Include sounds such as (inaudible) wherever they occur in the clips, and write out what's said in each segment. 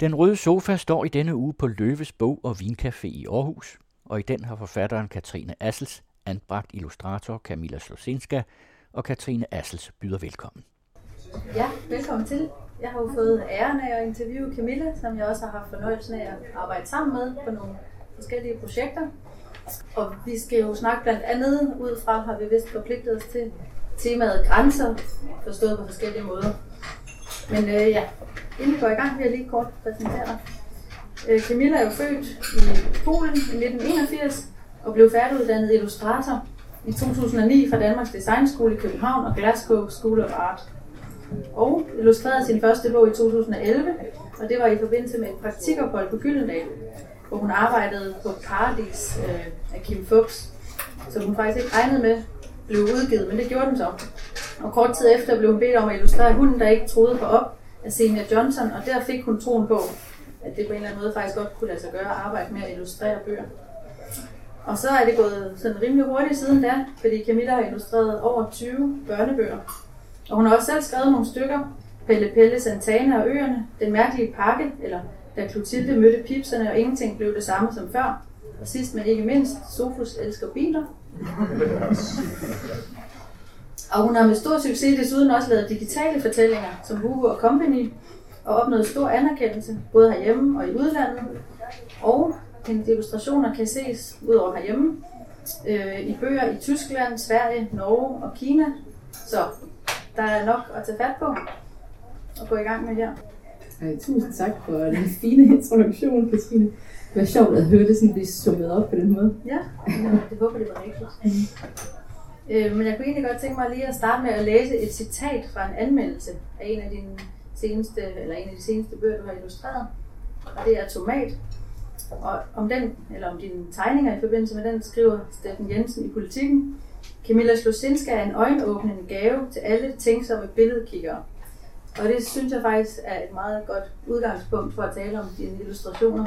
Den røde sofa står i denne uge på Løves Bog og Vincafé i Aarhus, og i den har forfatteren Katrine Assels anbragt illustrator Camilla Slosinska, og Katrine Assels byder velkommen. Ja, velkommen til. Jeg har jo fået æren af at interviewe Camilla, som jeg også har haft fornøjelsen af at arbejde sammen med på nogle forskellige projekter. Og vi skal jo snakke blandt andet ud fra, har vi vist forpligtet os til, temaet grænser, forstået på forskellige måder. Men øh, ja, inden vi går i gang, vil jeg lige kort præsentere dig. Øh, Camilla er jo født i Polen i 1981 og blev færdiguddannet illustrator i 2009 fra Danmarks Designskole i København og Glasgow School of Art. Og illustrerede sin første bog i 2011, og det var i forbindelse med et praktikophold på Gyldendal, hvor hun arbejdede på Paradis øh, af Kim Fuchs, som hun faktisk ikke regnede med blev udgivet, men det gjorde den så. Og kort tid efter blev hun bedt om at illustrere hunden, der ikke troede på op af Senior Johnson, og der fik hun troen på, at det på en eller anden måde faktisk godt kunne lade sig gøre at arbejde med at illustrere bøger. Og så er det gået sådan rimelig hurtigt siden da, fordi Camilla har illustreret over 20 børnebøger. Og hun har også selv skrevet nogle stykker. Pelle Pelle Santana og Øerne, Den mærkelige pakke, eller Da Clotilde mødte pipserne, og ingenting blev det samme som før. Og sidst men ikke mindst, Sofus elsker biler. Og hun har med stor succes desuden også lavet digitale fortællinger, som Hugo og Company, og opnået stor anerkendelse, både herhjemme og i udlandet. Og hendes illustrationer kan ses ud over herhjemme øh, i bøger i Tyskland, Sverige, Norge og Kina. Så der er nok at tage fat på og gå i gang med her. Ej, tusind tak for den fine introduktion, Katrine. Det var sjovt at høre det sådan blive summet op på den måde. Ja, det håber det var rigtigt. Øh, men jeg kunne egentlig godt tænke mig lige at starte med at læse et citat fra en anmeldelse af en af dine seneste, eller en af de seneste bøger, du har illustreret. Og det er Tomat. Og om den, eller om dine tegninger i forbindelse med den, skriver Steffen Jensen i Politiken. Camilla Slosinska er en øjenåbnende gave til alle tænksomme billedkiggere. Og det synes jeg faktisk er et meget godt udgangspunkt for at tale om dine illustrationer.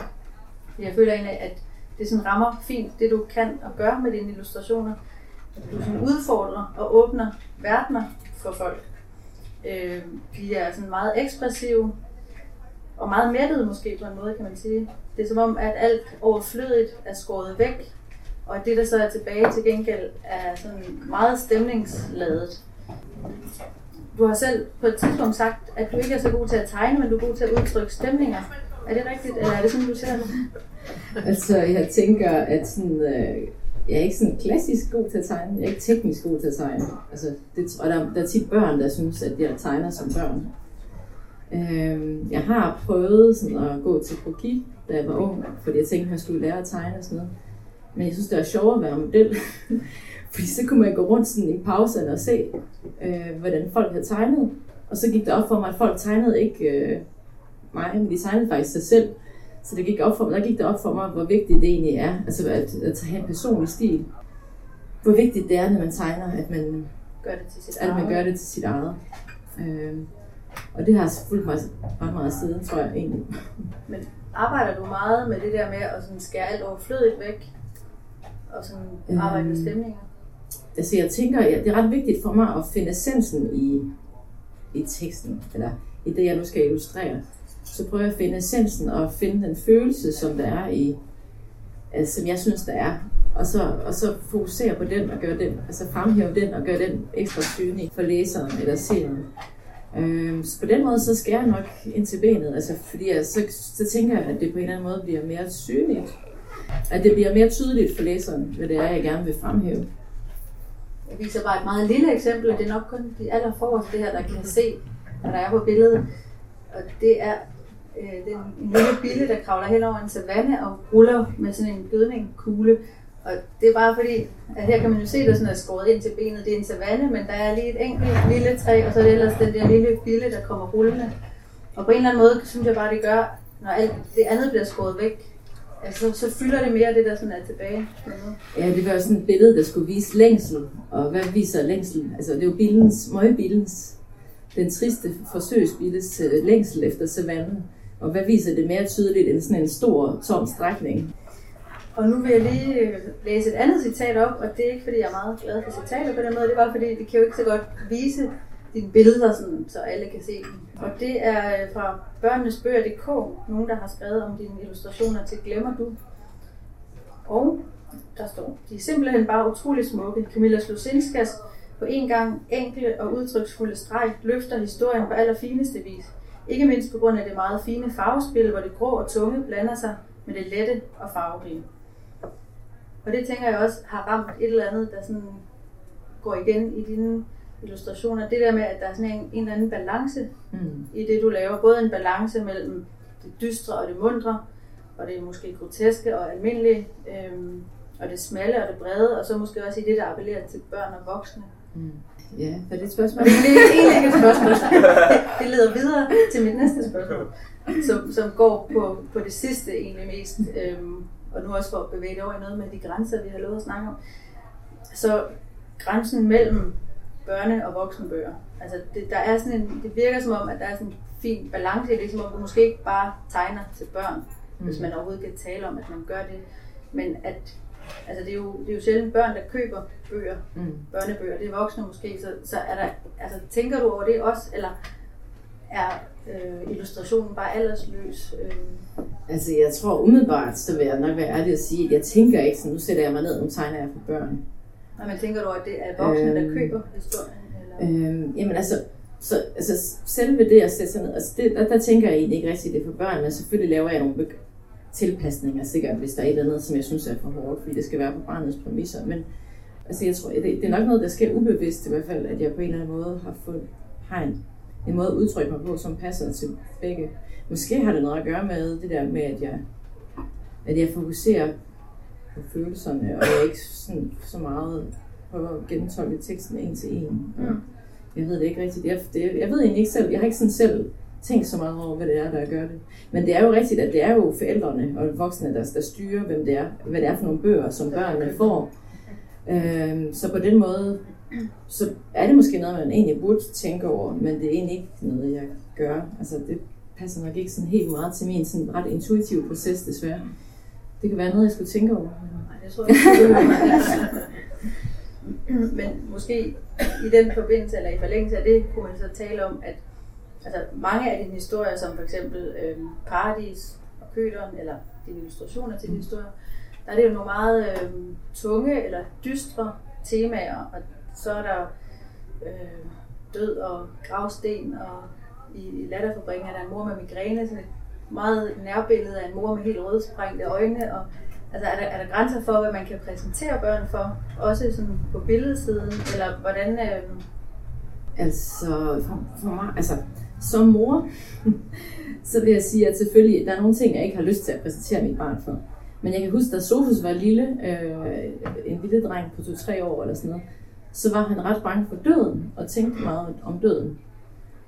Jeg føler egentlig, at det sådan rammer fint det, du kan og gør med dine illustrationer. At du sådan udfordrer og åbner verdener for folk. Øh, de er sådan meget ekspressive og meget mættede måske på en måde, kan man sige. Det er som om, at alt overflødigt er skåret væk, og det, der så er tilbage til gengæld, er sådan meget stemningsladet. Du har selv på et tidspunkt sagt, at du ikke er så god til at tegne, men du er god til at udtrykke stemninger. Er det rigtigt, eller er det sådan, du ser det? Altså, jeg tænker, at sådan, øh, jeg er ikke sådan klassisk god til at tegne. Jeg er ikke teknisk god til at tegne. Altså, det, og der, der er tit børn, der synes, at jeg tegner som børn. Øh, jeg har prøvet sådan at gå til kroki, da jeg var ung, fordi jeg tænkte, at jeg skulle lære at tegne og sådan noget. Men jeg synes, det var sjovere at være model. (laughs) fordi så kunne man gå rundt sådan i pauserne og se, øh, hvordan folk havde tegnet. Og så gik det op for mig, at folk tegnede ikke øh, mig, men de tegnede faktisk sig selv. Så det gik op for, der gik det op for mig, hvor vigtigt det egentlig er, altså at, at have en personlig stil. Hvor vigtigt det er, når man tegner, at man Gør det til sit at man gør det til sit eget. Øh, og det har fulgt mig ret meget siden, tror jeg egentlig. Men arbejder du meget med det der med at sådan skære alt overflødigt væk? Og sådan Øhm. arbejde med stemninger? Altså jeg tænker, ja, det er ret vigtigt for mig at finde essensen i, i teksten, eller i det, jeg nu skal illustrere. Så prøver jeg at finde essensen og finde den følelse, som der er i, altså, som jeg synes, der er. Og så, og så fokusere på den og gøre den, altså fremhæve den og gøre den ekstra synlig for læseren eller seeren. Øhm, så på den måde, så skal jeg nok ind til benet, altså, fordi jeg, så, så tænker jeg, at det på en eller anden måde bliver mere synligt. At det bliver mere tydeligt for læseren, hvad det er, jeg gerne vil fremhæve. Jeg viser bare et meget lille eksempel, og det er nok kun de aller forreste her, der kan se, hvad der er på billedet. Og det er, øh, den lille bille, der kravler hen over en savanne og ruller med sådan en gødningkugle. Og det er bare fordi, at her kan man jo se, at der sådan er skåret ind til benet. Det er en savanne, men der er lige et enkelt lille træ, og så er det ellers den der lille bille, der kommer rullende. Og på en eller anden måde, synes jeg bare, det gør, når alt det andet bliver skåret væk, altså, så, så fylder det mere det, der sådan er tilbage. Ja, det var sådan et billede, der skulle vise længsel. Og hvad viser længsel? Altså, det er jo billens, møgbillens, den triste forsøgsbilles øh, længsel efter savannen. Og hvad viser det mere tydeligt end sådan en stor, tom strækning? Og nu vil jeg lige øh, læse et andet citat op, og det er ikke fordi, jeg er meget glad for citater på den måde, det var fordi, det kan jo ikke så godt vise dine billeder, sådan, så alle kan se dem. Og det er øh, fra børnenesbøger.dk, nogen der har skrevet om dine illustrationer til Glemmer du. Og der står, de er simpelthen bare utrolig smukke. Camilla Slusinskas på en gang enkle og udtryksfulde streg løfter historien på allerfineste vis. Ikke mindst på grund af det meget fine farvespil, hvor det grå og tunge blander sig med det lette og farverige. Og det tænker jeg også har ramt et eller andet, der sådan går igen i dine illustrationer. Det der med, at der er sådan en, en eller anden balance mm. i det, du laver. Både en balance mellem det dystre og det mundre, og det måske groteske og almindelige, øhm, og det smalle og det brede, og så måske også i det, der appellerer til børn og voksne. Mm. Ja, er det et spørgsmål? det er egentlig ikke et spørgsmål. (laughs) Det leder videre til mit næste spørgsmål, som, som går på, på det sidste egentlig mest, øhm, og nu også for at bevæge det over i noget med de grænser, vi har lovet at snakke om. Så grænsen mellem børne- og voksenbøger. Altså det, der er sådan en, det virker som om, at der er sådan en fin balance i det, som om du måske ikke bare tegner til børn, mm. hvis man overhovedet kan tale om, at man gør det, men at altså det er jo, det er jo sjældent børn, der køber bøger, mm. børnebøger, det er voksne måske, så, så er der, altså, tænker du over det også, eller er øh, illustrationen bare aldersløs? Øh? Altså jeg tror umiddelbart, så vil jeg nok være ærlig at sige, at jeg tænker ikke sådan, nu sætter jeg mig ned, nu tegner jeg for børn. Nej, men tænker du, at det er voksne, øh, der øhm, køber historien? Eller? Øh, jamen altså, så, altså selve det at sætte sig ned, altså det, der, der tænker jeg egentlig ikke rigtigt det er for børn, men selvfølgelig laver jeg nogle tilpasninger sikkert, hvis der er et eller andet, som jeg synes er for hårdt, fordi det skal være på barnets præmisser. Men altså, jeg tror, det, det er nok noget, der sker ubevidst i hvert fald, at jeg på en eller anden måde har, fået, har en, en måde at udtrykke mig på, som passer til begge. Måske har det noget at gøre med det der med, at jeg, at jeg fokuserer på følelserne, og jeg ikke sådan, så meget prøver at gentolke teksten en til en. Mm. Jeg ved det ikke rigtigt. Jeg, det, jeg ved egentlig ikke selv, jeg har ikke sådan selv tænkt så meget over, hvad det er, der gør det. Men det er jo rigtigt, at det er jo forældrene og voksne, der, der styrer, hvem det er, hvad det er for nogle bøger, som børnene får. Øhm, så på den måde, så er det måske noget, man egentlig burde tænke over, men det er egentlig ikke noget, jeg gør. Altså det passer nok ikke sådan helt meget til min sådan ret intuitive proces, desværre. Det kan være noget, jeg skulle tænke over. Nej, det tror jeg ikke. Men måske i den forbindelse, eller i forlængelse af det, kunne man så tale om, at altså, mange af dine historier, som for eksempel øh, Paradis og Køderen, eller dine illustrationer til dine historier, der er det jo nogle meget øh, tunge eller dystre temaer, og så er der øh, død og gravsten, og i, i Latterfabrikken er der en mor med migræne, sådan et meget nærbillede af en mor med helt rødsprængte øjne, og altså er der, er der grænser for, hvad man kan præsentere børn for, også sådan på billedsiden, eller hvordan... Øh... Altså, for, for mig, altså, som mor, (laughs) så vil jeg sige, at selvfølgelig, der er nogle ting, jeg ikke har lyst til at præsentere mit barn for. Men jeg kan huske, da Sofus var lille, øh, en lille dreng på 2-3 år eller sådan noget, så var han ret bange for døden, og tænkte meget om døden.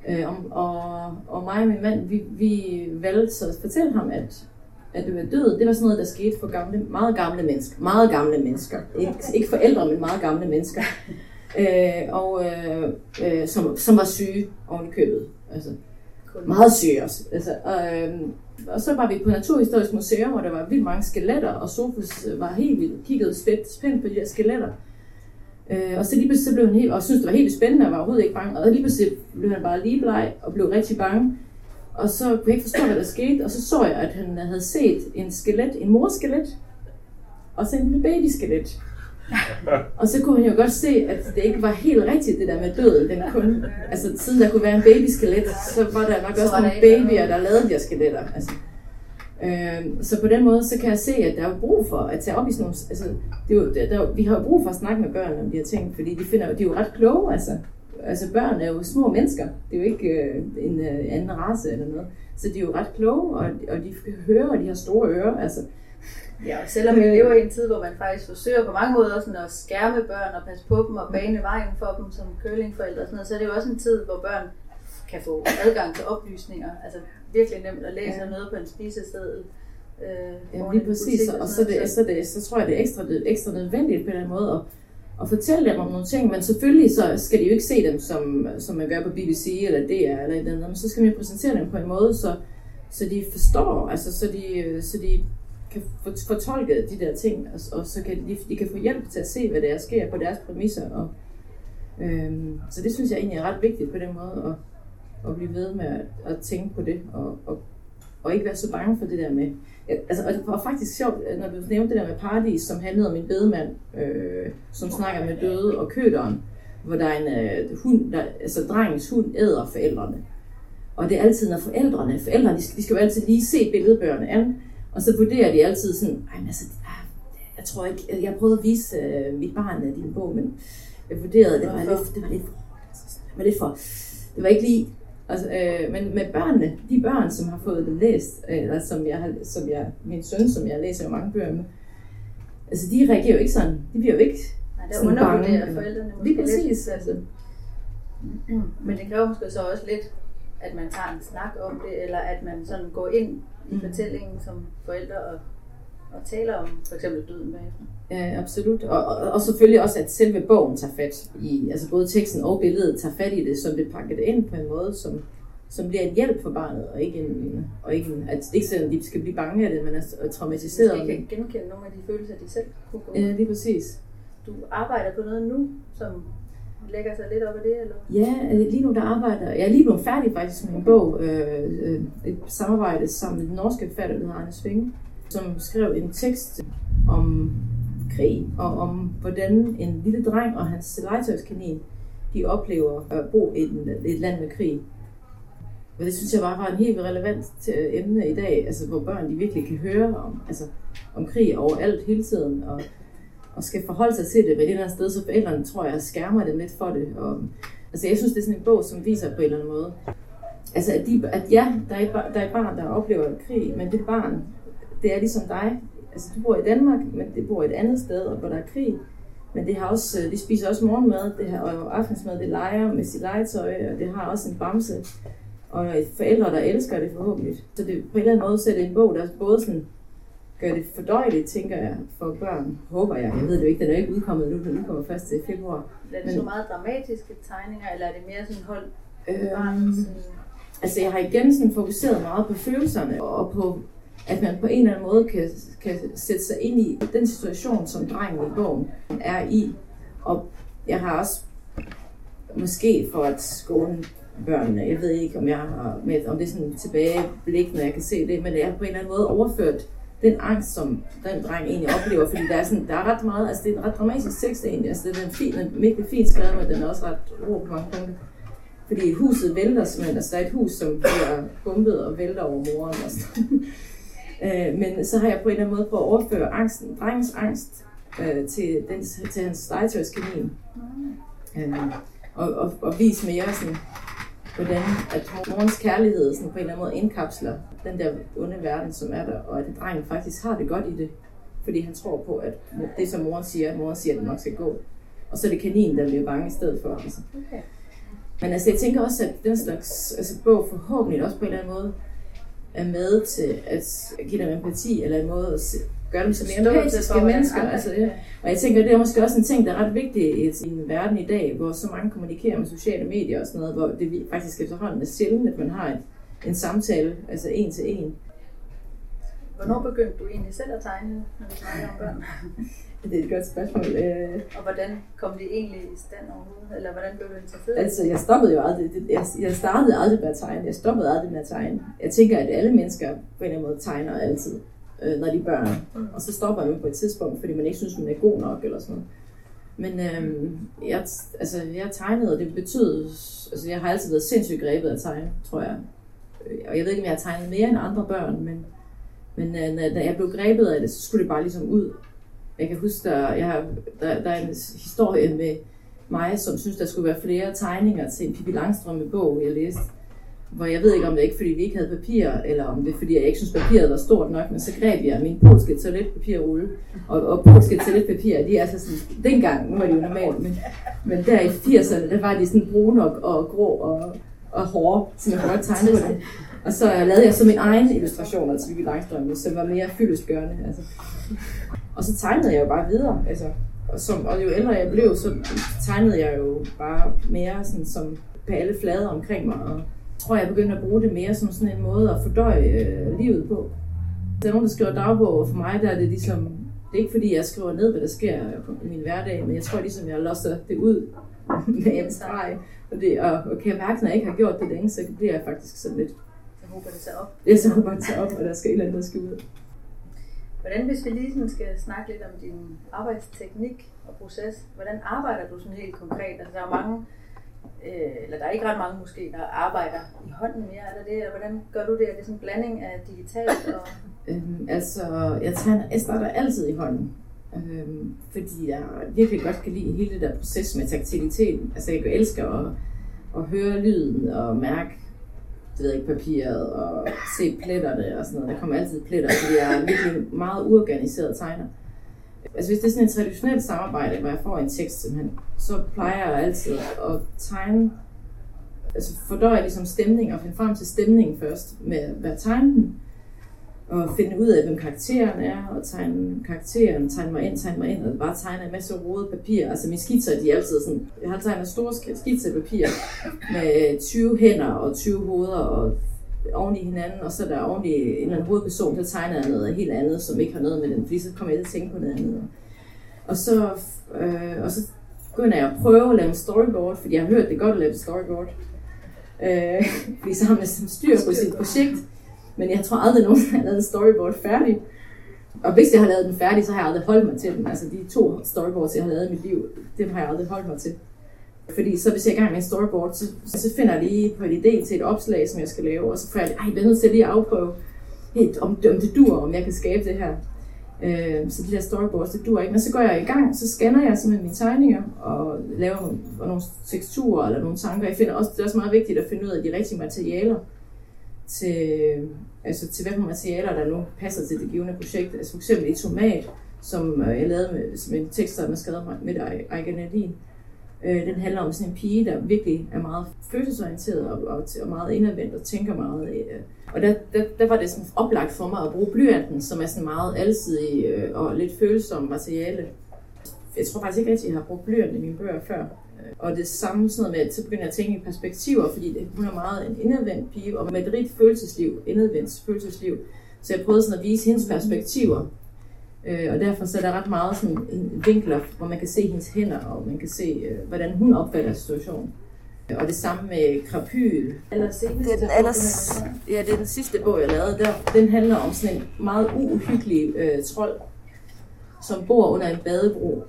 Øh, om, og, og mig og min mand, vi, vi valgte så at fortælle ham, at, at det var død, det var sådan noget, der skete for gamle, meget gamle mennesker. Meget gamle mennesker. Ikke, ikke forældre, men meget gamle mennesker. Øh, og øh, øh, som, som var syge oven i købet. Altså, meget syge også. Altså, og, øh, og så var vi på Naturhistorisk Museum, hvor der var vildt mange skeletter, og Sofus øh, var helt vildt kigget spændt, spændt på de der skeletter. Øh, og så lige pludselig så blev han helt, og syntes, det var helt spændende, og var overhovedet ikke bange. Og lige pludselig blev han bare lige bleg, og blev rigtig bange. Og så kunne jeg ikke forstå, hvad der skete, og så så jeg, at han havde set en skelet, en morskelet, og så en lille babyskelet og så kunne han jo godt se, at det ikke var helt rigtigt, det der med døden. Den kun, altså siden der kunne være en babyskelet, så var der nok også nogle babyer, der lavede de her skeletter. Altså. Øh, så på den måde, så kan jeg se, at der er brug for at tage op i sådan nogle... Altså, det er jo, der, der, vi har jo brug for at snakke med børn om de her ting, fordi de, finder, de er jo ret kloge, altså. Altså børn er jo små mennesker. Det er jo ikke øh, en øh, anden race eller noget. Så de er jo ret kloge, og, og de kan høre, og de har store ører. Altså, Ja, og selvom vi lever i en tid, hvor man faktisk forsøger på mange måder sådan at skærme børn og passe på dem og bane vejen for dem som curlingforældre og sådan noget, så er det jo også en tid, hvor børn kan få adgang til oplysninger. Altså virkelig nemt at læse ja. noget på en spiseseddel. Øh, ja, lige præcis. Og, og så, det, så, det, så tror jeg, det er ekstra, ekstra nødvendigt på den måde at, at fortælle dem om nogle ting, men selvfølgelig så skal de jo ikke se dem, som, som man gør på BBC eller DR eller et eller andet, men så skal man præsentere dem på en måde, så, så de forstår, altså så de, så de kan fortolke de der ting, og, og så kan de, de kan få hjælp til at se, hvad der sker på deres præmisser. Og, Øhm, så det synes jeg egentlig er ret vigtigt på den måde, at, at blive ved med at, at tænke på det, og, og, og ikke være så bange for det der med... Altså, og det var faktisk sjovt, når du nævnte det der med Paradis, som handlede om en bedemand, øh, som snakker med døde og køderen, hvor der er en øh, hund, der, altså drengens hund æder forældrene. Og det er altid, når forældrene, forældrene, de skal, de skal jo altid lige se billedbøgerne an, og så vurderer de altid sådan, Ej, men altså, ah, jeg tror ikke, jeg prøvede at vise uh, mit barn af din bog, men jeg vurderede, at det var lidt, det var lidt, det var lidt for, det var ikke lige, altså, øh, men med børnene, de børn, som har fået det læst, eller som jeg har, som jeg, min søn, som jeg læser jo mange bøger med, altså de reagerer jo ikke sådan, de bliver jo ikke Nej, der undervurderer forældrene måske Lige præcis, lidt. altså. Men det kræver måske så også lidt, at man tager en snak om det, eller at man sådan går ind i Mm. fortællingen som forældre og, og taler om for eksempel døden bagefter. Ja, absolut. Og, og, og selvfølgelig også, at selve bogen tager fat i, altså både teksten og billedet tager fat i det, som det pakker det ind på en måde, som, som bliver en hjælp for barnet, og ikke en, og ikke en at det er ikke at de skal blive bange af det, men er traumatiseret Måske kan genkende nogle af de følelser, de selv kunne gå. Ja, lige præcis. Du arbejder på noget nu, som lægger sig lidt op af det, eller? Ja, øh, lige nu der arbejder, jeg er lige blevet færdig faktisk med en bog, øh, øh et samarbejde sammen med den norske forfatter, der hedder Arne Svinge, som skrev en tekst om krig, og om hvordan en lille dreng og hans legetøjskanin, de oplever at bo i et, et land med krig. Og det synes jeg bare var en helt relevant til- emne i dag, altså hvor børn de virkelig kan høre om, altså, om krig overalt hele tiden, og, og skal forholde sig til det ved et eller andet sted, så forældrene tror jeg skærmer det lidt for det. Og, altså jeg synes, det er sådan en bog, som viser på en eller anden måde, altså at, de, at ja, der er, et, bar- der er et barn, der oplever krig, men det barn, det er ligesom dig. Altså du bor i Danmark, men det bor et andet sted, og hvor der er krig. Men det har også, øh, de spiser også morgenmad, det har, og aftensmad, det leger med sit legetøj, og det har også en bamse. Og forældre, der elsker det forhåbentlig. Så det på en eller anden måde sætter en bog, der både sådan gør det fordøjeligt, tænker jeg, for børn. Håber jeg. Jeg ved det jo ikke, den er ikke udkommet nu, den udkommer først til februar. Er det Men- så meget dramatiske tegninger, eller er det mere sådan hold Øhm, sådan, Altså jeg har igen sådan fokuseret meget på følelserne, og på at man på en eller anden måde kan, kan sætte sig ind i den situation, som drengen i bogen er i. Og jeg har også, måske for at skåne børnene, jeg ved ikke, om jeg har med, om det er sådan tilbageblik, når jeg kan se det, men jeg har på en eller anden måde overført den angst, som den dreng egentlig oplever, fordi der er, sådan, der er ret meget, altså det er en ret dramatisk tekst egentlig, altså den er fin, den er virkelig fint skrevet, men den er også ret ro på mange punkter. Fordi huset vælter simpelthen, altså der er et hus, som bliver bombet og vælter over moren og sådan. (laughs) Øh, Men så har jeg på en eller anden måde prøvet at overføre angsten, drengens angst øh, til, den, til hans legetøjskanin. Øh, og, og, og vise mere sådan, hvordan at morens kærlighed sådan på en eller anden måde indkapsler den der onde verden, som er der, og at drengen faktisk har det godt i det, fordi han tror på, at det som moren siger, at moren siger, at det nok skal gå. Og så er det kaninen, der bliver bange i stedet for. Altså. okay. Men altså, jeg tænker også, at den slags altså, bog forhåbentlig også på en eller anden måde er med til at give dem empati, eller en måde at se, gøre dem som mere empatiske mennesker. Altså, ja. Og jeg tænker, det er måske også en ting, der er ret vigtig i en verden i dag, hvor så mange kommunikerer med sociale medier og sådan noget, hvor det faktisk efterhånden er sjældent, at man har en, en samtale, altså en til en. Hvornår begyndte du egentlig selv at tegne, når vi snakker om børn? (laughs) Det er et godt spørgsmål. Øh, Og hvordan kom det egentlig i stand overhovedet? Eller hvordan blev du interesseret? Altså, jeg stoppede jo aldrig. Jeg, jeg startede aldrig med at tegne. Jeg stoppede aldrig med at tegne. Jeg tænker, at alle mennesker på en eller anden måde tegner altid, øh, når de er børn. Og så stopper man på et tidspunkt, fordi man ikke synes, man er god nok eller sådan noget. Men øh, jeg, altså, jeg tegnede, og det betød... Altså, jeg har altid været sindssygt grebet at tegne, tror jeg. Og jeg ved ikke, om jeg har tegnet mere end andre børn, men, men øh, da jeg blev grebet af det, så skulle det bare ligesom ud. Jeg kan huske, der, jeg har, der, der er en historie med mig, som synes, der skulle være flere tegninger til en Pippi Langstrømpe-bog, jeg læste. Hvor jeg ved ikke, om det er ikke, fordi vi ikke havde papir, eller om det er, fordi jeg ikke synes, papiret var stort nok, men så greb jeg min polske toiletpapirrulle. Og, og polske toiletpapir, de er altså sådan, dengang, nu var de jo normalt, men, men der i 80'erne, der var de sådan brune og, og grå og, og hårde, som jeg godt tegne på. Og så lavede jeg så min egen illustrationer til altså Pippi Langstrømme, som var mere fyldestgørende. Altså. Og så tegnede jeg jo bare videre. Altså, og, som, og jo ældre jeg blev, så tegnede jeg jo bare mere sådan, som på alle flader omkring mig. Og tror, jeg begyndte at bruge det mere som sådan en måde at fordøje øh, livet på. Der er nogen, der skriver dagbog, og for mig der er det ligesom, det er ikke fordi, jeg skriver ned, hvad der sker i min hverdag, men jeg tror ligesom, jeg losser det ud (laughs) med en streg. Og, det, og, og kan jeg mærke, når jeg ikke har gjort det længe, så bliver jeg faktisk sådan lidt... Så håber det sig op. Ja, så håber det sig op, og der skal et eller andet, der skal ud. Hvordan, hvis vi lige sådan skal snakke lidt om din arbejdsteknik og proces, hvordan arbejder du sådan helt konkret? Altså, der er mange, øh, eller der er ikke ret mange måske, der arbejder i hånden mere. Er det det? Eller hvordan gør du det? Er det sådan en blanding af digitalt og... Øhm, altså, jeg, tager, jeg starter altid i hånden. Øhm, fordi jeg virkelig godt kan lide hele det der proces med taktiliteten. Altså, jeg elsker at, at høre lyden og mærke det ved ikke, papiret og se pletterne og sådan noget. Der kommer altid pletter, fordi jeg er virkelig meget uorganiseret tegner. Altså hvis det er sådan et traditionelt samarbejde, hvor jeg får en tekst simpelthen, så plejer jeg altid at tegne, altså fordøje ligesom stemning og finde frem til stemningen først med hvad tegne den, og finde ud af, hvem karakteren er, og tegne karakteren, tegne mig ind, tegne mig ind, og bare tegne en masse rodet papir. Altså mine skitser, de er altid sådan, jeg har tegnet store skitsepapir med øh, 20 hænder og 20 hoveder og oven i hinanden, og så der oven i en eller anden hovedperson, der tegner noget helt andet, som ikke har noget med den, fordi så kommer jeg til at tænke på noget andet. Og så, øh, og så begynder jeg at prøve at lave en storyboard, fordi jeg har hørt, det er godt at lave et storyboard. Øh, (laughs) fordi så har man styr på sit projekt. Men jeg tror aldrig nogen har lavet en storyboard færdig. Og hvis jeg har lavet den færdig, så har jeg aldrig holdt mig til den. Altså de to storyboards, jeg har lavet i mit liv, dem har jeg aldrig holdt mig til. Fordi så hvis jeg er i gang med en storyboard, så, så finder jeg lige på en idé til et opslag, som jeg skal lave, og så får jeg, ej, jeg bliver nødt til at afprøve, helt, om, om det dur, om jeg kan skabe det her. Øh, så de der storyboards, det dur ikke. Men så går jeg i gang, så scanner jeg simpelthen mine tegninger, og laver nogle, nogle teksturer eller nogle tanker. Jeg finder også, det er også meget vigtigt at finde ud af de rigtige materialer til, altså til hvilke materialer, der nu passer til det givende projekt. Altså for eksempel i Tomat, som øh, jeg lavede med, med en tekst, der er skrevet med Ejgen Nadine. Øh, den handler om sådan en pige, der virkelig er meget følelsesorienteret og, og, og meget indadvendt og tænker meget. Øh. Og der, der, der var det sådan oplagt for mig at bruge blyanten, som er sådan meget alsidig øh, og lidt følsom materiale. Jeg tror faktisk ikke rigtig, at jeg har brugt blyant i mine bøger før. Øh, og det samme sådan noget med, at så begynder jeg at tænke i perspektiver, fordi det, hun er meget en indadvendt pige, og med et rigt følelsesliv, indadvendt følelsesliv. Så jeg prøvede sådan at vise hendes perspektiver. Øh, og derfor så er der ret meget sådan en vinkler, hvor man kan se hendes hænder, og man kan se, øh, hvordan hun opfatter situationen. Og det samme med Krapyl. Eller det er den allers, ja, det er den sidste bog, jeg lavede. Der, den handler om sådan en meget uhyggelig øh, trold, som bor under en badebro.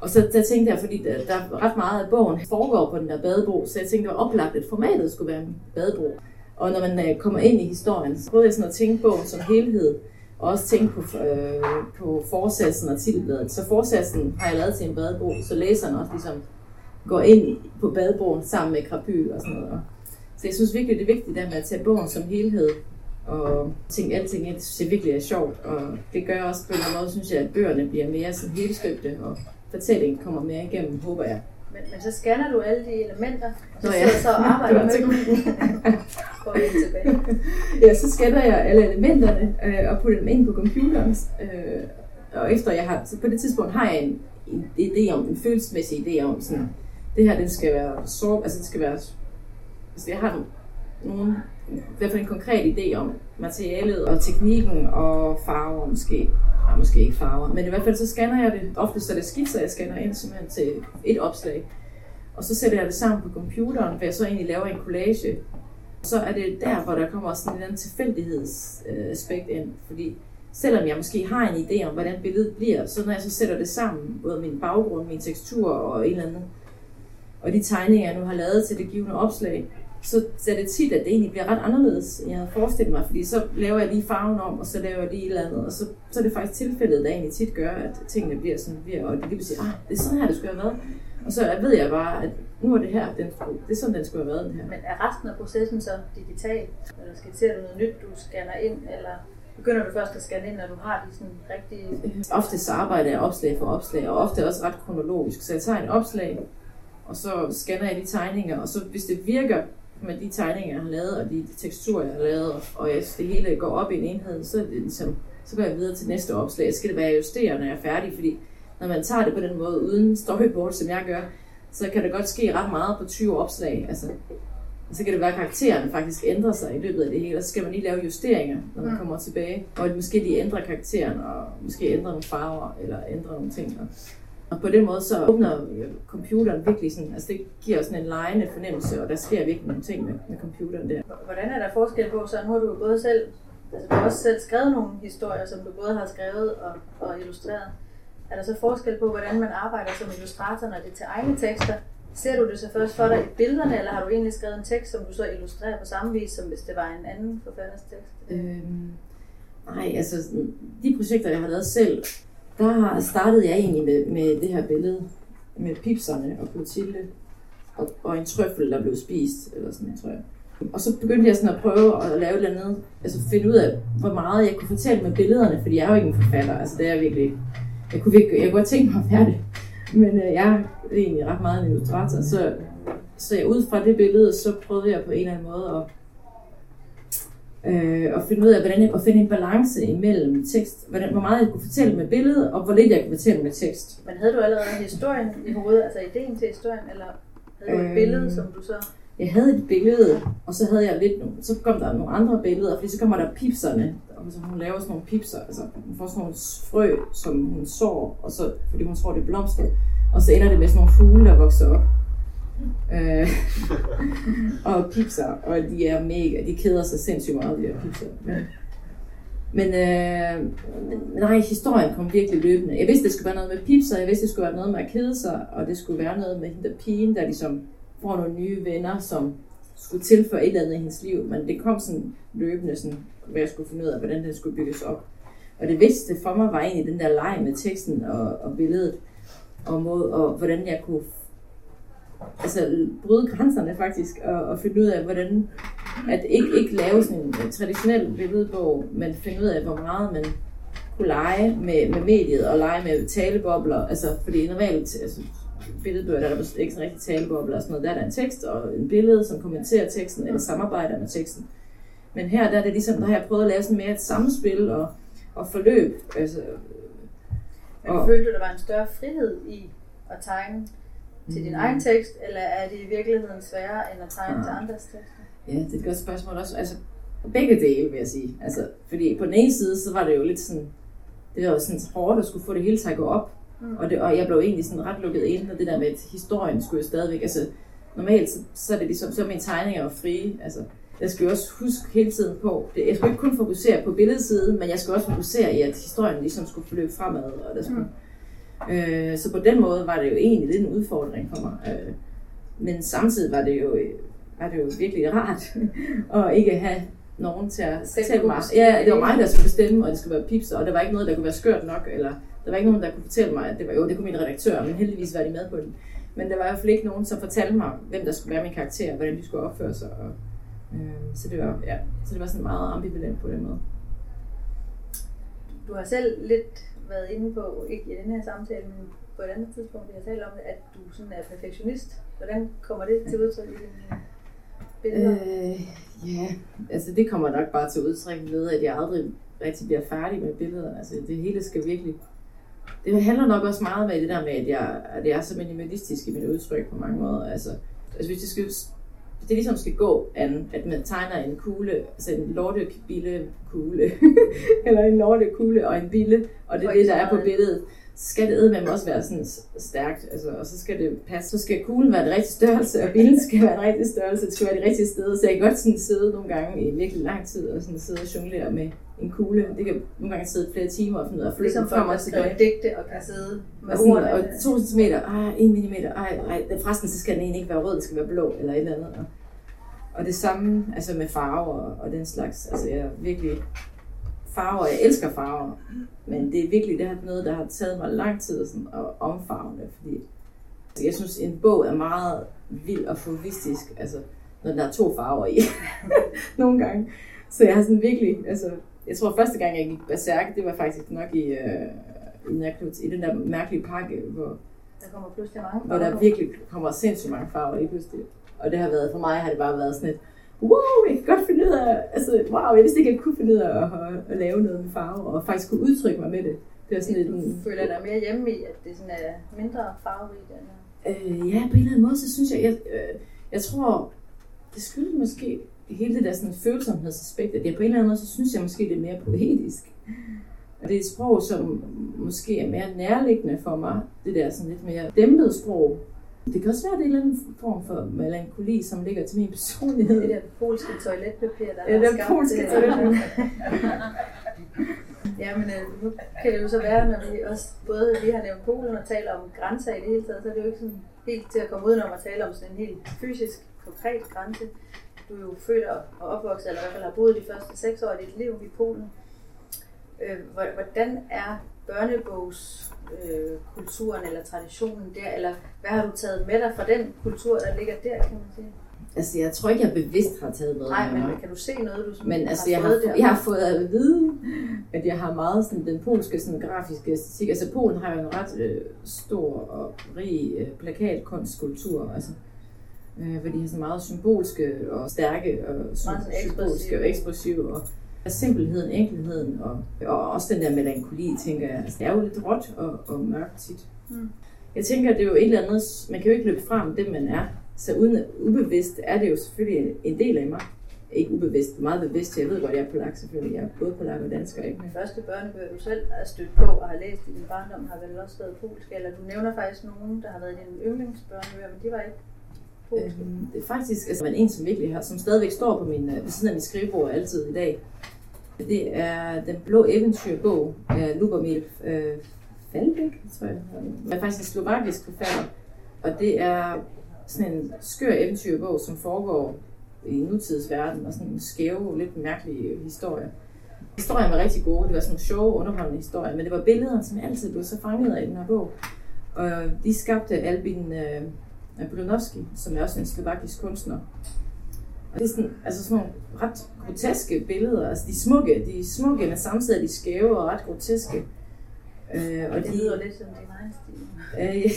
Og så der tænkte jeg, fordi der, der er ret meget af bogen foregår på den der badebro, så jeg tænkte, det var oplagt, at formatet skulle være en badebro. Og når man øh, kommer ind i historien, så prøvede jeg sådan at tænke bogen som helhed, og også tænke på, øh, på forsatsen og titelbladet. Så forsatsen har jeg lavet til en badebro, så læseren også ligesom går ind på badebroen sammen med krapyl og sådan noget. Så jeg synes virkelig, det er vigtigt der med at tage bogen som helhed, og tænke alting ind, synes jeg virkelig er sjovt. Og det gør også på en måde, synes jeg, at bøgerne bliver mere sådan helstøbte og fortællingen kommer mere igennem, håber jeg. Men, men så scanner du alle de elementer, og så Nå ja. så arbejder (laughs) med dem. (laughs) (laughs) Tilbage. Ja, så scanner jeg alle elementerne øh, og putter dem ind på computeren. Øh, og efter jeg har, så på det tidspunkt har jeg en, en idé om, en følelsesmæssig idé om, sådan, det her, det skal være så, altså det skal være, altså jeg har nogle, i hvert fald en konkret idé om materialet og teknikken og farver måske. Nej, måske ikke farver, men i hvert fald så scanner jeg det. Ofte så er det skitser, jeg scanner ind simpelthen til et opslag. Og så sætter jeg det sammen på computeren, hvor jeg så egentlig laver en collage. Så er det der, hvor der kommer sådan en eller anden tilfældighedsaspekt ind. Fordi selvom jeg måske har en idé om, hvordan billedet bliver, så når jeg så sætter det sammen, både min baggrund, min tekstur og en eller anden, og de tegninger, jeg nu har lavet til det givende opslag, så, er det tit, at det egentlig bliver ret anderledes, end jeg havde forestillet mig, fordi så laver jeg lige farven om, og så laver jeg lige et eller andet, og så, så er det faktisk tilfældet, der egentlig tit gør, at tingene bliver sådan, bliver, og det lige sige, ah, det er sådan her, det skulle have været. Og så ved jeg bare, at nu er det her, den, det er sådan, den skulle have været, den her. Men er resten af processen så digital? Eller skitserer du noget nyt, du scanner ind, eller begynder du først at scanne ind, når du har de sådan rigtige... Ofte så arbejder jeg opslag for opslag, og ofte også ret kronologisk. Så jeg tager et opslag, og så scanner jeg de tegninger, og så hvis det virker med de tegninger, jeg har lavet, og de teksturer, jeg har lavet, og jeg, det hele går op i en enhed, så, ligesom, så går jeg videre til næste opslag. Så skal det være justeret, når jeg er færdig, fordi når man tager det på den måde uden storyboard, som jeg gør, så kan det godt ske ret meget på 20 opslag. Altså, så kan det være, at karaktererne faktisk ændrer sig i løbet af det hele, og så skal man lige lave justeringer, når man kommer tilbage. Og måske lige ændre karakteren, og måske ændre nogle farver, eller ændre nogle ting. Og på den måde så åbner computeren virkelig sådan, altså det giver sådan en lejende fornemmelse, og der sker virkelig nogle ting med, med computeren der. Hvordan er der forskel på, så nu har du både selv, altså du har også selv skrevet nogle historier, som du både har skrevet og, og illustreret. Er der så forskel på, hvordan man arbejder som illustrator, når det er til egne tekster? Ser du det så først for dig i billederne, eller har du egentlig skrevet en tekst, som du så illustrerer på samme vis, som hvis det var en anden forfatters tekst? Øhm, nej, altså de projekter, jeg har lavet selv, der startede jeg egentlig med, med det her billede med pipserne og Clotilde og, og en trøffel, der blev spist, eller sådan, tror jeg. Og så begyndte jeg sådan at prøve at lave et eller andet, altså finde ud af, hvor meget jeg kunne fortælle med billederne, fordi jeg er jo ikke en forfatter, altså det er jeg virkelig jeg kunne, virkelig, jeg kunne godt tænke mig at være det, men øh, jeg er egentlig ret meget en illustrator, så, så jeg, ud fra det billede, så prøvede jeg på en eller anden måde at øh, og finde ud af, hvordan jeg kunne finde en balance imellem tekst, hvordan, hvor meget jeg kunne fortælle med billedet, og hvor lidt jeg kunne fortælle med tekst. Men havde du allerede historien i hovedet, altså ideen til historien, eller havde du et øh, billede, som du så... Jeg havde et billede, og så havde jeg lidt, så kom der nogle andre billeder, fordi så kommer der pipserne, og så hun laver sådan nogle pipser, altså hun får sådan nogle frø, som hun sår, og så, fordi hun tror det er blomster, og så ender det med sådan nogle fugle, der vokser op. Øh, (laughs) og pipser, og de er mega, de keder sig sindssygt meget, de her pipser. Men, men, øh, men nej, historien kom virkelig løbende. Jeg vidste, det skulle være noget med pipser, jeg vidste, det skulle være noget med at kede sig, og det skulle være noget med hende der pigen, der ligesom får nogle nye venner, som skulle tilføre et eller andet i hendes liv, men det kom sådan løbende, sådan, hvad jeg skulle finde ud af, hvordan den skulle bygges op. Og det vigtigste for mig var egentlig den der leg med teksten og, og billedet, og, måde, og hvordan jeg kunne altså, bryde grænserne faktisk, og, og finde ud af, hvordan, at ikke, ikke lave sådan en traditionel billedbog, men finde ud af, hvor meget man kunne lege med, med mediet, og lege med talebobler, altså, fordi normalt, altså, billedbøger, der er der ikke sådan rigtig talebobler og sådan noget, der er der en tekst og en billede, som kommenterer teksten, eller samarbejder med teksten. Men her der er det ligesom, der har jeg prøvet at lave sådan mere et samspil og, og forløb. Altså, Men og, følte du, der var en større frihed i at tegne til din mm. egen tekst, eller er det i virkeligheden sværere end at tegne ja. til andres tekster? Ja, det er et godt spørgsmål også. Altså, begge dele, vil jeg sige. Altså, fordi på den ene side, så var det jo lidt sådan, det var jo sådan hårdt at skulle få det hele til at gå op. Mm. Og, det, og jeg blev egentlig sådan ret lukket ind, og det der med, at historien skulle jo stadigvæk, altså normalt, så, så er det ligesom, så er mine tegninger jo frie, altså jeg skal jo også huske hele tiden på, det, jeg skal ikke kun fokusere på billedsiden, men jeg skal også fokusere i, at historien ligesom skulle forløbe fremad, og der skulle, mm Øh, så på den måde var det jo egentlig lidt en udfordring for mig. Øh, men samtidig var det jo, var det jo virkelig rart (laughs) at ikke have nogen til at fortælle mig. Ja, det var mig, der skulle bestemme, og det skulle være pips, og der var ikke noget, der kunne være skørt nok, eller der var ikke nogen, der kunne fortælle mig, at det var jo, det kunne min redaktør, men heldigvis var de med på den. Men der var i hvert fald ikke nogen, som fortalte mig, hvem der skulle være min karakter, hvordan de skulle opføre sig. Og, øh, så, det var, ja, så det var sådan meget ambivalent på den måde. Du har selv lidt været inde på, ikke i den her samtale, men på et andet tidspunkt, vi har talt om det, at du sådan er perfektionist. Hvordan kommer det til udtryk i dine billeder? Øh, ja, altså det kommer nok bare til udtryk ved, at jeg aldrig rigtig bliver færdig med billederne. Altså det hele skal virkelig... Det handler nok også meget med det der med, at jeg, at jeg er så minimalistisk i mit udtryk på mange måder. Altså, altså hvis det skal det ligesom skal gå an, at man tegner en kugle, altså en lortebille kugle, (laughs) eller en lortekugle og en bille, og det er det, der er på billedet, skal det med også være sådan stærkt, altså, og så skal det passe. Så skal kuglen være den rigtige størrelse, og billen skal være den rigtige størrelse, det skal være det rigtige sted. Så jeg kan godt sådan sidde nogle gange i virkelig lang tid og sådan sidde og jonglere med en kugle. Det kan nogle gange sidde flere timer og finde ud af at flytte ligesom frem og tilbage. digte og kan sidde med og, sådan, og to centimeter, ej, en millimeter, ej, ej, forresten så skal den egentlig ikke være rød, den skal være blå eller et eller andet. Og, og det samme altså med farver og den slags. Altså jeg er virkelig farver, jeg elsker farver, men det er virkelig det er noget, der har taget mig lang tid sådan, at omfarve det, fordi jeg synes, en bog er meget vild og fovistisk, altså når der er to farver i, (laughs) nogle gange. Så jeg har sådan virkelig, altså, jeg tror første gang, jeg gik berserk, det var faktisk nok i, øh, i, i den der mærkelige pakke, hvor der kommer pludselig mange farver. Hvor der virkelig kommer sindssygt mange farver lige pludselig. Og det har været, for mig har det bare været sådan et, wow, jeg kan godt finde ud af, altså, wow, jeg vidste ikke, jeg kunne finde ud af at, at, at lave noget med farver, og faktisk kunne udtrykke mig med det. Det er sådan lidt, du føler dig mere hjemme i, at det sådan er mindre farverigt? Eller? Øh, ja, på en eller anden måde, så synes jeg, jeg, øh, jeg tror, det skyldes måske hele det der sådan følsomhedsaspekt, at jeg på en eller anden måde, så synes jeg måske, det er mere poetisk. Det er et sprog, som måske er mere nærliggende for mig. Det der sådan lidt mere dæmpet sprog. Det kan også være, at det er en eller anden form for melankoli, som ligger til min personlighed. Det der polske toiletpapir, der Ja, det er polske toiletpapir. (laughs) Ja, men øh, nu kan det jo så være, når vi også både vi har nævnt Polen og taler om grænser i det hele taget, så er det jo ikke sådan helt til at komme udenom at tale om sådan en helt fysisk, konkret grænse. Du er jo født og opvokset, eller i hvert fald har boet de første seks år af dit liv i Polen. Øh, hvor- Hvordan er børnebogskulturen øh, kulturen eller traditionen der, eller hvad har du taget med dig fra den kultur, der ligger der, kan man sige? Altså, jeg tror ikke, jeg bevidst har taget med Nej, men kan du se noget, du sådan Men altså, jeg har, der? jeg har fået at vide, at jeg har meget sådan, den polske sådan, grafiske æstetik. Altså, Polen har jo en ret øh, stor og rig øh, plakatkunstkultur. Altså, øh, hvor de har sådan meget symbolske og stærke og sy- symbolske ekspressive. og ekspressive. Og simpelheden, enkelheden og, og også den der melankoli, tænker jeg. Altså, det er jo lidt råt og, og mørkt tit. Mm. Jeg tænker, at det er jo et eller andet, man kan jo ikke løbe frem det, man er. Så uden ubevidst er det jo selvfølgelig en, en del af mig. Ikke ubevidst, meget bevidst. Jeg ved godt, jeg er polak selvfølgelig. Jeg er både polak og dansker. Ikke? De første børnebøger, du selv er stødt på og har læst i din barndom, har vel også været polske, eller du nævner faktisk nogen, der har været dine yndlingsbørnebøger, men de var ikke. Øhm, det er faktisk altså, men en, som virkelig har, som stadigvæk står på min, øh, ved siden af mit skrivebord altid i dag. Det er Den Blå Eventyrbog af Lubomir øh, Falbæk, tror jeg. Det er faktisk en slovakisk forfatter. Og det er sådan en skør eventyrbog, som foregår i nutidsverden, og sådan en skæve, lidt mærkelige øh, historier. Historien var rigtig gode, det var sådan nogle sjove, underholdende historier, men det var billederne, som altid blev så fanget af i den her bog. Og de skabte Albin øh, Brunovski, som er også en slovakisk kunstner. Og det er sådan, altså sådan nogle ret groteske billeder. Altså de er smukke, de er smukke, men samtidig er de skæve og ret groteske. Øh, og det de, lyder lidt som din egen stil.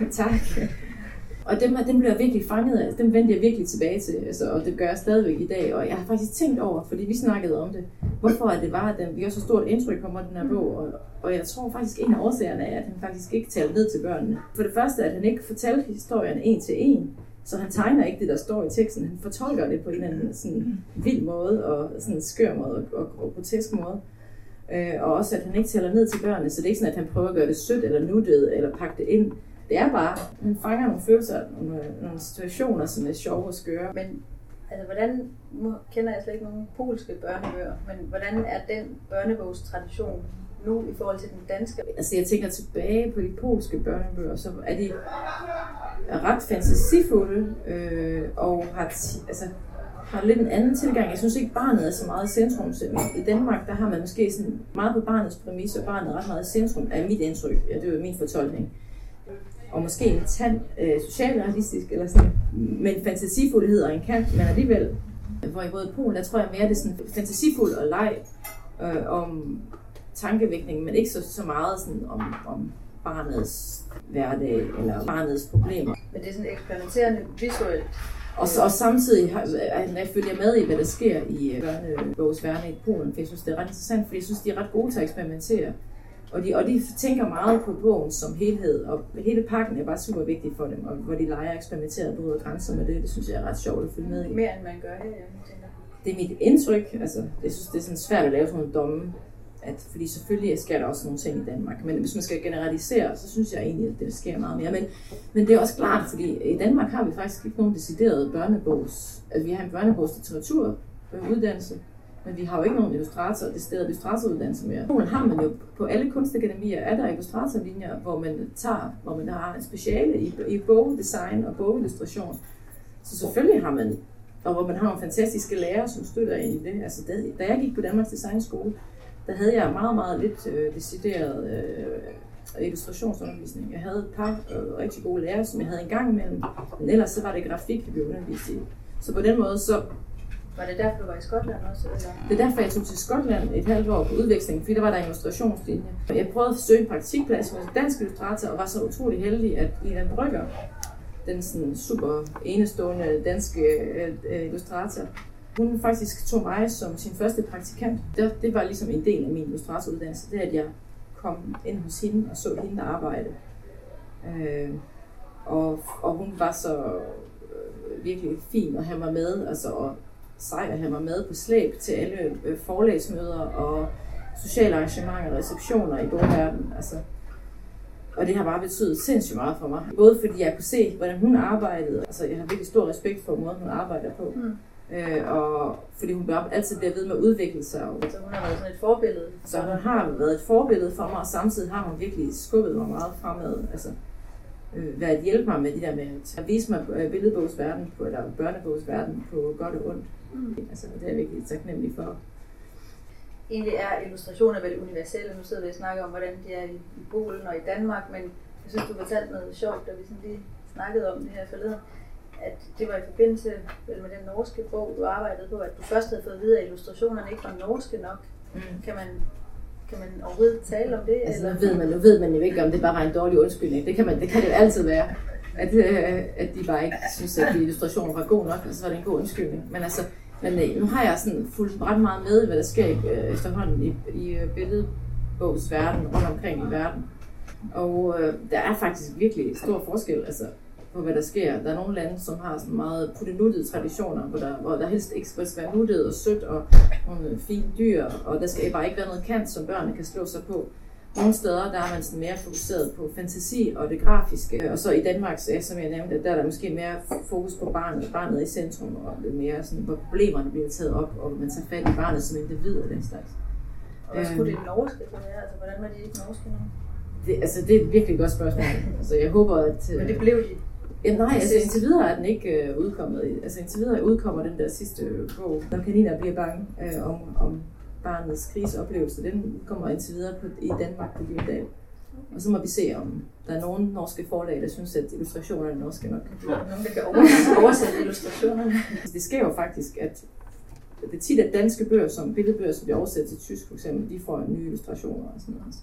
Øh, (laughs) tak. Og dem, dem blev jeg virkelig fanget af. Dem vendte jeg virkelig tilbage til, altså, og det gør jeg stadigvæk i dag. Og jeg har faktisk tænkt over, fordi vi snakkede om det, hvorfor at det var, at den, vi har så stort indtryk om den her bog. Og, og jeg tror faktisk, en af årsagerne er, at han faktisk ikke talte ned til børnene. For det første, at han ikke fortalte historien en til en. Så han tegner ikke det, der står i teksten. Han fortolker det på en eller anden sådan vild måde, og sådan en skør måde, og, og grotesk måde. Øh, og også, at han ikke tæller ned til børnene, så det er ikke sådan, at han prøver at gøre det sødt eller nuttet, eller pakke det ind. Det er bare, han fanger nogle følelser, nogle, nogle situationer, som er sjove og skøre. Men altså, hvordan, nu kender jeg slet ikke nogen polske børnebøger, men hvordan er den børnebogstradition nu i forhold til den danske? Altså, jeg tænker tilbage på de polske børnebøger, så er de ret fantasifulde, øh, og har, altså, har lidt en anden tilgang. Jeg synes ikke, barnet er så meget i centrum. I Danmark, der har man måske sådan meget på barnets præmis, og barnet er ret meget i centrum, er mit indtryk. Ja, det er jo min fortolkning. Og måske en tand øh, socialrealistisk, eller sådan, med fantasifuldhed og en kant, men alligevel, hvor i både Polen, der tror jeg mere, det er sådan fantasifuld og leg øh, om tankevækning, men ikke så, så meget sådan om, om barnets hverdag eller barnets problemer. Men det er sådan eksperimenterende visuelt. Og, så, og samtidig har, jeg følger med i, hvad der sker i øh, børnebogsverdenen i Polen, for jeg synes, det er ret interessant, for jeg synes, de er ret gode til at eksperimentere. Og de, og de tænker meget på bogen som helhed, og hele pakken er bare super vigtig for dem, og hvor de leger og eksperimenterer både grænser med det, det synes jeg er ret sjovt at følge med i. Mere end man gør tænker jeg. Det er mit indtryk, altså jeg synes, det er sådan svært at lave sådan nogle domme, at, fordi selvfølgelig sker der også nogle ting i Danmark, men hvis man skal generalisere, så synes jeg egentlig, at det sker meget mere. Men, men det er også klart, fordi i Danmark har vi faktisk ikke nogen decideret børnebogs, altså vi har en børnebogslitteratur øh, uddannelse, men vi har jo ikke nogen illustrator, decideret illustratoruddannelse mere. I Polen har man jo på alle kunstakademier, er der illustratorlinjer, hvor man tager, hvor man har en speciale i, i bogdesign og bogillustration. Så selvfølgelig har man, og hvor man har nogle fantastiske lærere, som støtter ind i det. Altså, da, da jeg gik på Danmarks Designskole, der havde jeg meget, meget lidt øh, decideret øh, illustrationsundervisning. Jeg havde et par øh, rigtig gode lærere, som jeg havde en gang imellem, men ellers så var det grafik, vi blev undervist i. Så på den måde, så Var det derfor, du var i Skotland også? Eller? det er derfor, jeg tog til Skotland et halvt år på udveksling, fordi der var der en illustrationslinje. Jeg prøvede at søge en praktikplads hos en dansk illustrator, og var så utrolig heldig, at Lina Brygger, den sådan super enestående danske øh, illustrator, hun faktisk tog mig som sin første praktikant. Det, det var ligesom en del af min illustratoruddannelse, det at jeg kom ind hos hende og så hende arbejde. Øh, og, og hun var så øh, virkelig fin at have mig med, altså og sej at have mig med på slæb til alle øh, forlægsmøder, og sociale arrangementer, og receptioner i bogverdenen. Altså, og det har bare betydet sindssygt meget for mig. Både fordi jeg kunne se, hvordan hun arbejdede. Altså, jeg har virkelig stor respekt for måden, hun arbejder på. Mm. Øh, og fordi hun altid bliver ved med at udvikle sig. Så hun har været sådan et forbillede? Så hun har været et forbillede for mig, og samtidig har hun virkelig skubbet mig meget fremad. Altså, øh, været at hjælpe mig med de der med at vise mig øh, billedbogsverden, på, eller børnebogsverden på godt og ondt. Mm. Altså, det er jeg virkelig taknemmelig for. Egentlig er illustrationer vel universelle. Nu sidder vi og snakker om, hvordan de er i, i Polen og i Danmark, men jeg synes, du fortalte noget sjovt, da vi sådan lige snakkede om det her forleden at det var i forbindelse med den norske bog, du arbejdede på, at du først havde fået at vide, at illustrationerne ikke var norske nok. Mm. Kan man kan man overhovedet tale om det? Altså, eller? Nu, ved man, nu ved man jo ikke, om det bare var en dårlig undskyldning. Det kan, man, det, kan det jo altid være. At, øh, at de bare ikke synes, at de illustrationer var god nok, og så var det en god undskyldning. Men altså, men øh, nu har jeg sådan fulgt ret meget med, hvad der sker øh, efterhånden i, i billedbogsverden, rundt omkring i verden. Og øh, der er faktisk virkelig stor forskel. Altså, på, hvad der sker. Der er nogle lande, som har sådan meget puttenuttede traditioner, hvor der, hvor der helst ikke skal være nuttet og sødt og nogle fine dyr, og der skal bare ikke være noget kant, som børnene kan slå sig på. Nogle steder, der er man sådan mere fokuseret på fantasi og det grafiske. Og så i Danmark, så, som jeg nævnte, der er der måske mere fokus på barnet. Barnet i centrum, og det er mere sådan, hvor problemerne bliver taget op, og man tager fat i barnet som individ og den slags. Og hvad skulle det norske være? Altså, hvordan var de ikke norske nu? Det, altså, det er et virkelig godt spørgsmål. Altså, jeg håber, at... Men det blev de. Ja, nej, altså indtil videre er den ikke øh, udkommet. Altså indtil videre udkommer den der sidste bog, Når kaniner bliver bange, øh, om, om barnets kriseoplevelse. Den kommer indtil videre på, i Danmark på Gyldendal. Og så må vi se, om der er nogen norske forlag, der synes, at illustrationerne er norske nok. Nogen, der kan oversætte illustrationerne. Det sker jo faktisk, at det er tit, at danske bøger, som billedbøger, som bliver oversat til tysk for eksempel, de får nye illustrationer og sådan noget. Så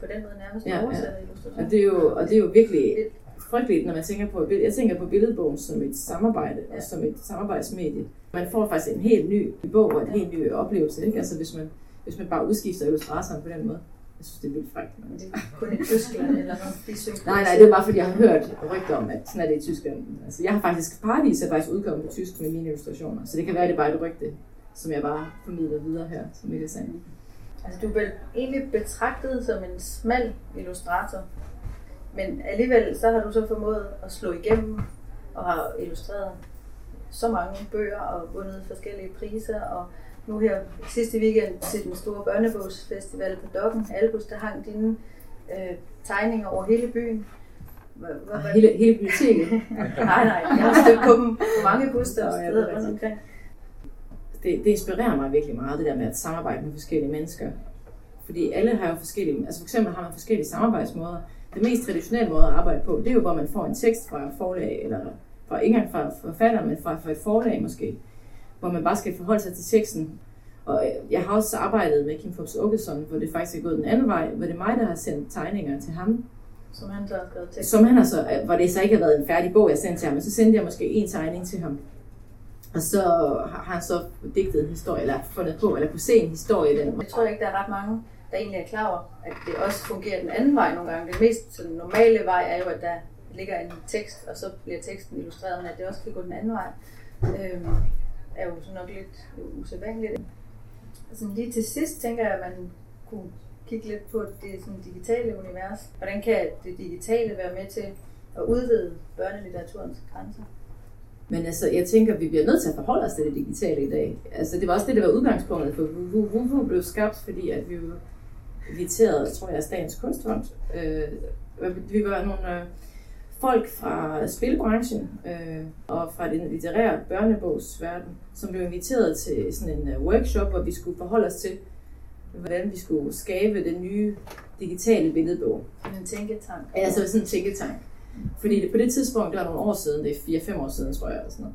på den måde nærmest ja, oversætter ja. illustrationer. Og det, er jo, og det er jo virkelig frygteligt, når man tænker på, jeg tænker på billedbogen som et samarbejde, ja. og som et samarbejdsmedie. Man får faktisk en helt ny bog og en helt ny oplevelse, ikke? Altså hvis man, hvis man bare udskifter illustratoren på den måde. Jeg synes, det er vildt frækt. Men det er kun i Tyskland eller noget? (laughs) Nej, nej, det er bare fordi, jeg har hørt rygter om, at sådan er det i Tyskland. Altså, jeg har faktisk, Paradis er faktisk udkommet på tysk med mine illustrationer, så det kan være, det er bare et rygte, som jeg bare formidler videre her, som er sandt. Altså, du er vel egentlig betragtet som en smal illustrator, men alligevel så har du så formået at slå igennem og har illustreret så mange bøger og vundet forskellige priser. Og nu her sidste weekend til den store børnebogsfestival på Dokken, Albus, der hang dine øh, tegninger over hele byen. Hvad, hvad, hele, hele biblioteket? (laughs) nej, nej, jeg har stødt på dem på mange buster og steder rundt omkring. Det, det inspirerer mig virkelig meget, det der med at samarbejde med forskellige mennesker. Fordi alle har jo forskellige, altså for eksempel har man forskellige samarbejdsmåder den mest traditionelle måde at arbejde på, det er jo, hvor man får en tekst fra forlag, eller fra, ikke engang fra forfatter, men fra, fra et forlag måske, hvor man bare skal forholde sig til teksten. Og jeg har også arbejdet med Kim Fops Åkesson, hvor det faktisk er gået den anden vej, hvor det er mig, der har sendt tegninger til ham. Som han så har skrevet tekst. Som han har så, hvor det så ikke har været en færdig bog, jeg sendte til ham, men så sendte jeg måske en tegning til ham. Og så har han så digtet en historie, eller fundet på, eller kunne se en historie i den. Jeg tror ikke, der er ret mange, der egentlig er klar over, at det også fungerer den anden vej nogle gange. Den mest sådan, normale vej er jo, at der ligger en tekst, og så bliver teksten illustreret, men at det også kan gå den anden vej, øh, er jo så nok lidt usædvanligt. Altså, lige til sidst tænker jeg, at man kunne kigge lidt på det sådan, digitale univers. Hvordan kan det digitale være med til at udvide børnelitteraturens grænser? Men altså, jeg tænker, at vi bliver nødt til at forholde os til det digitale i dag. Altså, det var også det, der var udgangspunktet for Vuvu blev skabt, fordi at vi jo inviteret, tror jeg, af Statens Kunstfond. Øh, vi var nogle øh, folk fra spilbranchen øh, og fra den litterære børnebogsverden, som blev inviteret til sådan en øh, workshop, hvor vi skulle forholde os til, hvordan vi skulle skabe den nye digitale billedbog. En tænketank. Ja, altså sådan en tænketank. Fordi det, på det tidspunkt, det var nogle år siden, det er 4-5 år siden, tror jeg, eller sådan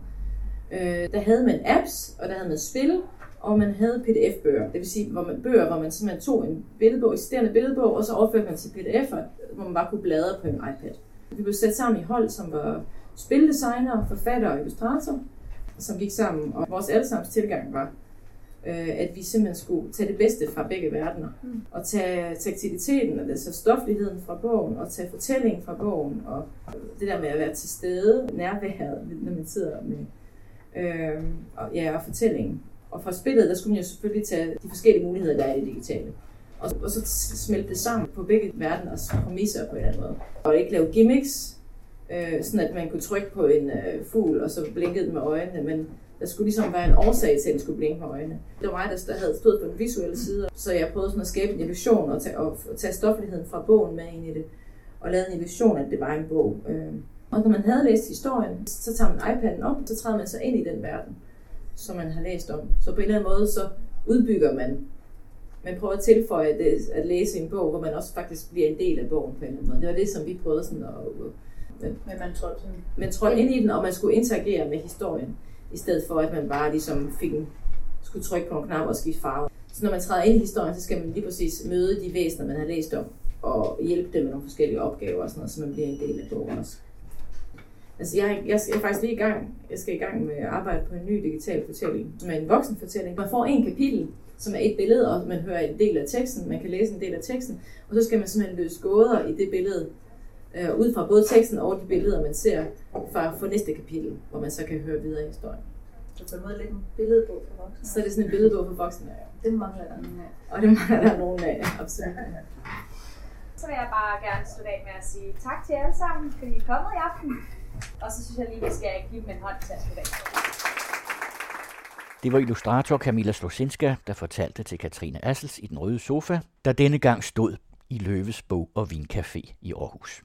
noget, øh, der havde man apps, og der havde man spil, og man havde pdf-bøger. Det vil sige, hvor man, bøger, hvor man simpelthen tog en billedbog, eksisterende billedbog, og så overførte man til pdf'er, hvor man bare kunne bladre på en iPad. Vi blev sat sammen i hold, som var spildesignere, forfatter og illustrator, som gik sammen, og vores allesammens tilgang var, øh, at vi simpelthen skulle tage det bedste fra begge verdener. Mm. Og tage taktiliteten, altså stofligheden fra bogen, og tage fortællingen fra bogen, og det der med at være til stede, nærværet, når man sidder med, øh, og, ja, og fortællingen Og fra spillet, der skulle man jo selvfølgelig tage de forskellige muligheder, der er i det digitale. Og, og så smelte det sammen på begge verdeners præmisser på en eller anden måde. Og ikke lave gimmicks, øh, sådan at man kunne trykke på en øh, fugl, og så blinkede den med øjnene, men der skulle ligesom være en årsag til, at den skulle blinke med øjnene. Det var mig, der havde stået på den visuelle side, så jeg prøvede sådan at skabe en illusion og tage, og tage stofligheden fra bogen med ind i det, og lavede en illusion, at det var en bog. Øh. Og når man havde læst historien, så tager man iPad'en op, så træder man sig ind i den verden, som man har læst om. Så på en eller anden måde, så udbygger man man prøver at tilføje det, at læse en bog, hvor man også faktisk bliver en del af bogen på en eller anden måde. Det var det, som vi prøvede sådan at... Men, men man trådte sådan... Man trådte ind i den, og man skulle interagere med historien, i stedet for at man bare ligesom fik en, skulle trykke på en knap og skifte farve. Så når man træder ind i historien, så skal man lige præcis møde de væsener, man har læst om, og hjælpe dem med nogle forskellige opgaver og sådan noget, så man bliver en del af bogen også. Altså jeg, jeg, skal, jeg er faktisk lige i gang. Jeg skal i gang med at arbejde på en ny digital fortælling, som er en voksenfortælling. Man får en kapitel, som er et billede, og man hører en del af teksten, man kan læse en del af teksten, og så skal man simpelthen løse gåder i det billede, øh, ud fra både teksten og de billeder, man ser fra for næste kapitel, hvor man så kan høre videre i historien. Så på en måde lidt en billedbog for voksne. Så er det sådan en billedbog for voksne, ja. Det mangler der nogen af. Og det mangler der nogen af, absolut. Så vil jeg bare gerne slutte af med at sige tak til jer alle sammen, fordi I er kommet i aften. Og så synes jeg lige, vi skal give dem en hånd til at slutte af. Det var illustrator Camilla Slosinska, der fortalte til Katrine Assels i den røde sofa, der denne gang stod i Løves Bog og Vincafé i Aarhus.